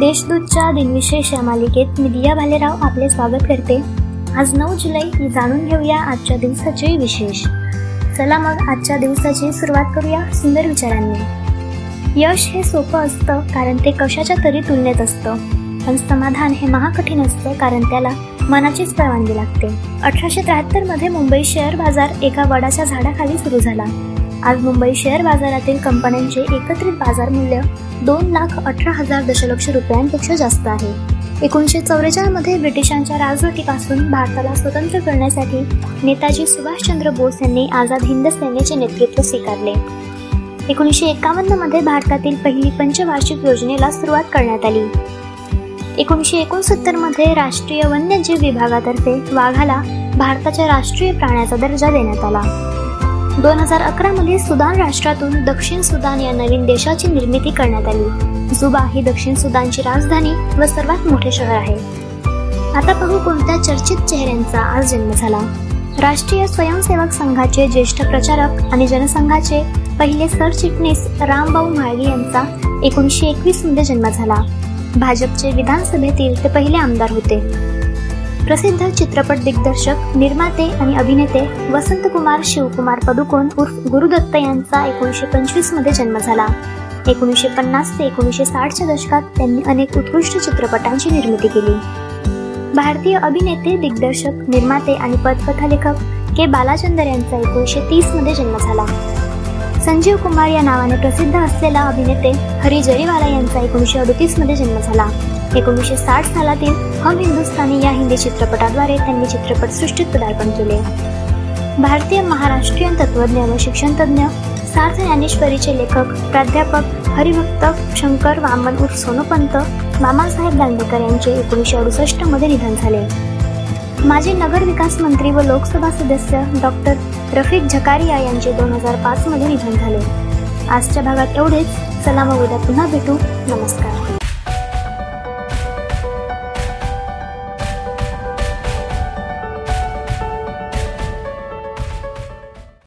देशदूतच्या दिनविशेष या मालिकेत मी दिया भालेराव आपले स्वागत करते. आज नऊ जुलै ही जाणून घेऊया आजच्या दिवसाचे विशेष. चला मग आजच्या दिवसाची सुरुवात करूया सुंदर विचारांनी. यश हे सोपं असतं कारण ते कशाच्या तरी तुलनेत असतं. पण समाधान हे महाकठीण असतं कारण त्याला मनाचीच परवानगी लागते. अठराशे त्र्याहत्तरमध्ये मुंबई शेअर बाजार एका वडाच्या झाडाखाली सुरू झाला. आज मुंबई शेअर बाजारातील कंपन्यांचे एकत्रित बाजार मूल्य दोन लाख अठरा हजार दशलक्ष रुपयांपेक्षा जास्त आहे. एकोणीसशे चौवेचाळमध्ये ब्रिटिशांच्या राजवटीपासून भारताला स्वतंत्र करण्यासाठी नेताजी सुभाषचंद्र बोस यांनी आझाद हिंद सेनेचे नेतृत्व स्वीकारले. एकोणीसशे एकावन्नमध्ये भारतातील पहिली पंचवार्षिक योजनेला सुरुवात करण्यात आली. एकोणीसशे एकोणसत्तरमध्ये राष्ट्रीय वन्यजीव विभागातर्फे वाघाला भारताच्या राष्ट्रीय प्राण्याचा दर्जा देण्यात आला. दोन हजार अकरा मध्ये सुदान राष्ट्रातून दक्षिण सुदान या नवीन देशाची निर्मिती करण्यात आली. जुबा ही दक्षिण सुदानची राजधानी व सर्वात मोठे शहर आहे. आता पाहू कोणत्या चर्चित चेहऱ्यांचा आज जन्म झाला. राष्ट्रीय स्वयंसेवक संघाचे ज्येष्ठ प्रचारक आणि जनसंघाचे पहिले सरचिटणीस रामभाऊ म्हाळगी यांचा एकोणीसशे एकवीसमध्ये जन्म झाला. भाजपचे विधानसभेतील ते पहिले आमदार होते. प्रसिद्ध चित्रपट दिग्दर्शक निर्माते आणि अभिनेते वसंतकुमार शिवकुमार पदुकोण उर्फ गुरुदत्त यांचा एकोणीसशे पंचवीसमध्ये जन्म झाला. एकोणीसशे पन्नास ते एकोणीसशे साठच्या दशकात त्यांनी अनेक उत्कृष्ट चित्रपटांची निर्मिती केली. भारतीय अभिनेते दिग्दर्शक निर्माते आणि पटकथालेखक के बालाचंदर यांचा एकोणीसशे तीसमध्ये जन्म झाला. संजीव कुमार या नावाने प्रसिद्ध असलेला अभिनेते हरी जरीवाला यांचा एकोणीसशे अडतीसमध्ये जन्म झाला. एकोणीसशे साठ सालातील हम हिंदुस्थानी या हिंदी चित्रपटाद्वारे त्यांनी चित्रपटसृष्टीत पदार्पण केले. भारतीय महाराष्ट्रीयन तत्वज्ञ व शिक्षणतज्ञ सार्थ ज्ञानेश्वरीचे लेखक प्राध्यापक हरिभक्त शंकर वामन उर्फ सोनोपंत मामासाहेब दांडेकर यांचे एकोणीसशे अडुसष्टमध्ये निधन झाले. माजी नगर विकास मंत्री व लोकसभा सदस्य डॉक्टर रफिक झकारिया यांचे दोन हजार पाच मध्ये निधन झाले. आजच्या भागात एवढेच. चला मग उद्या पुन्हा भेटू. नमस्कार.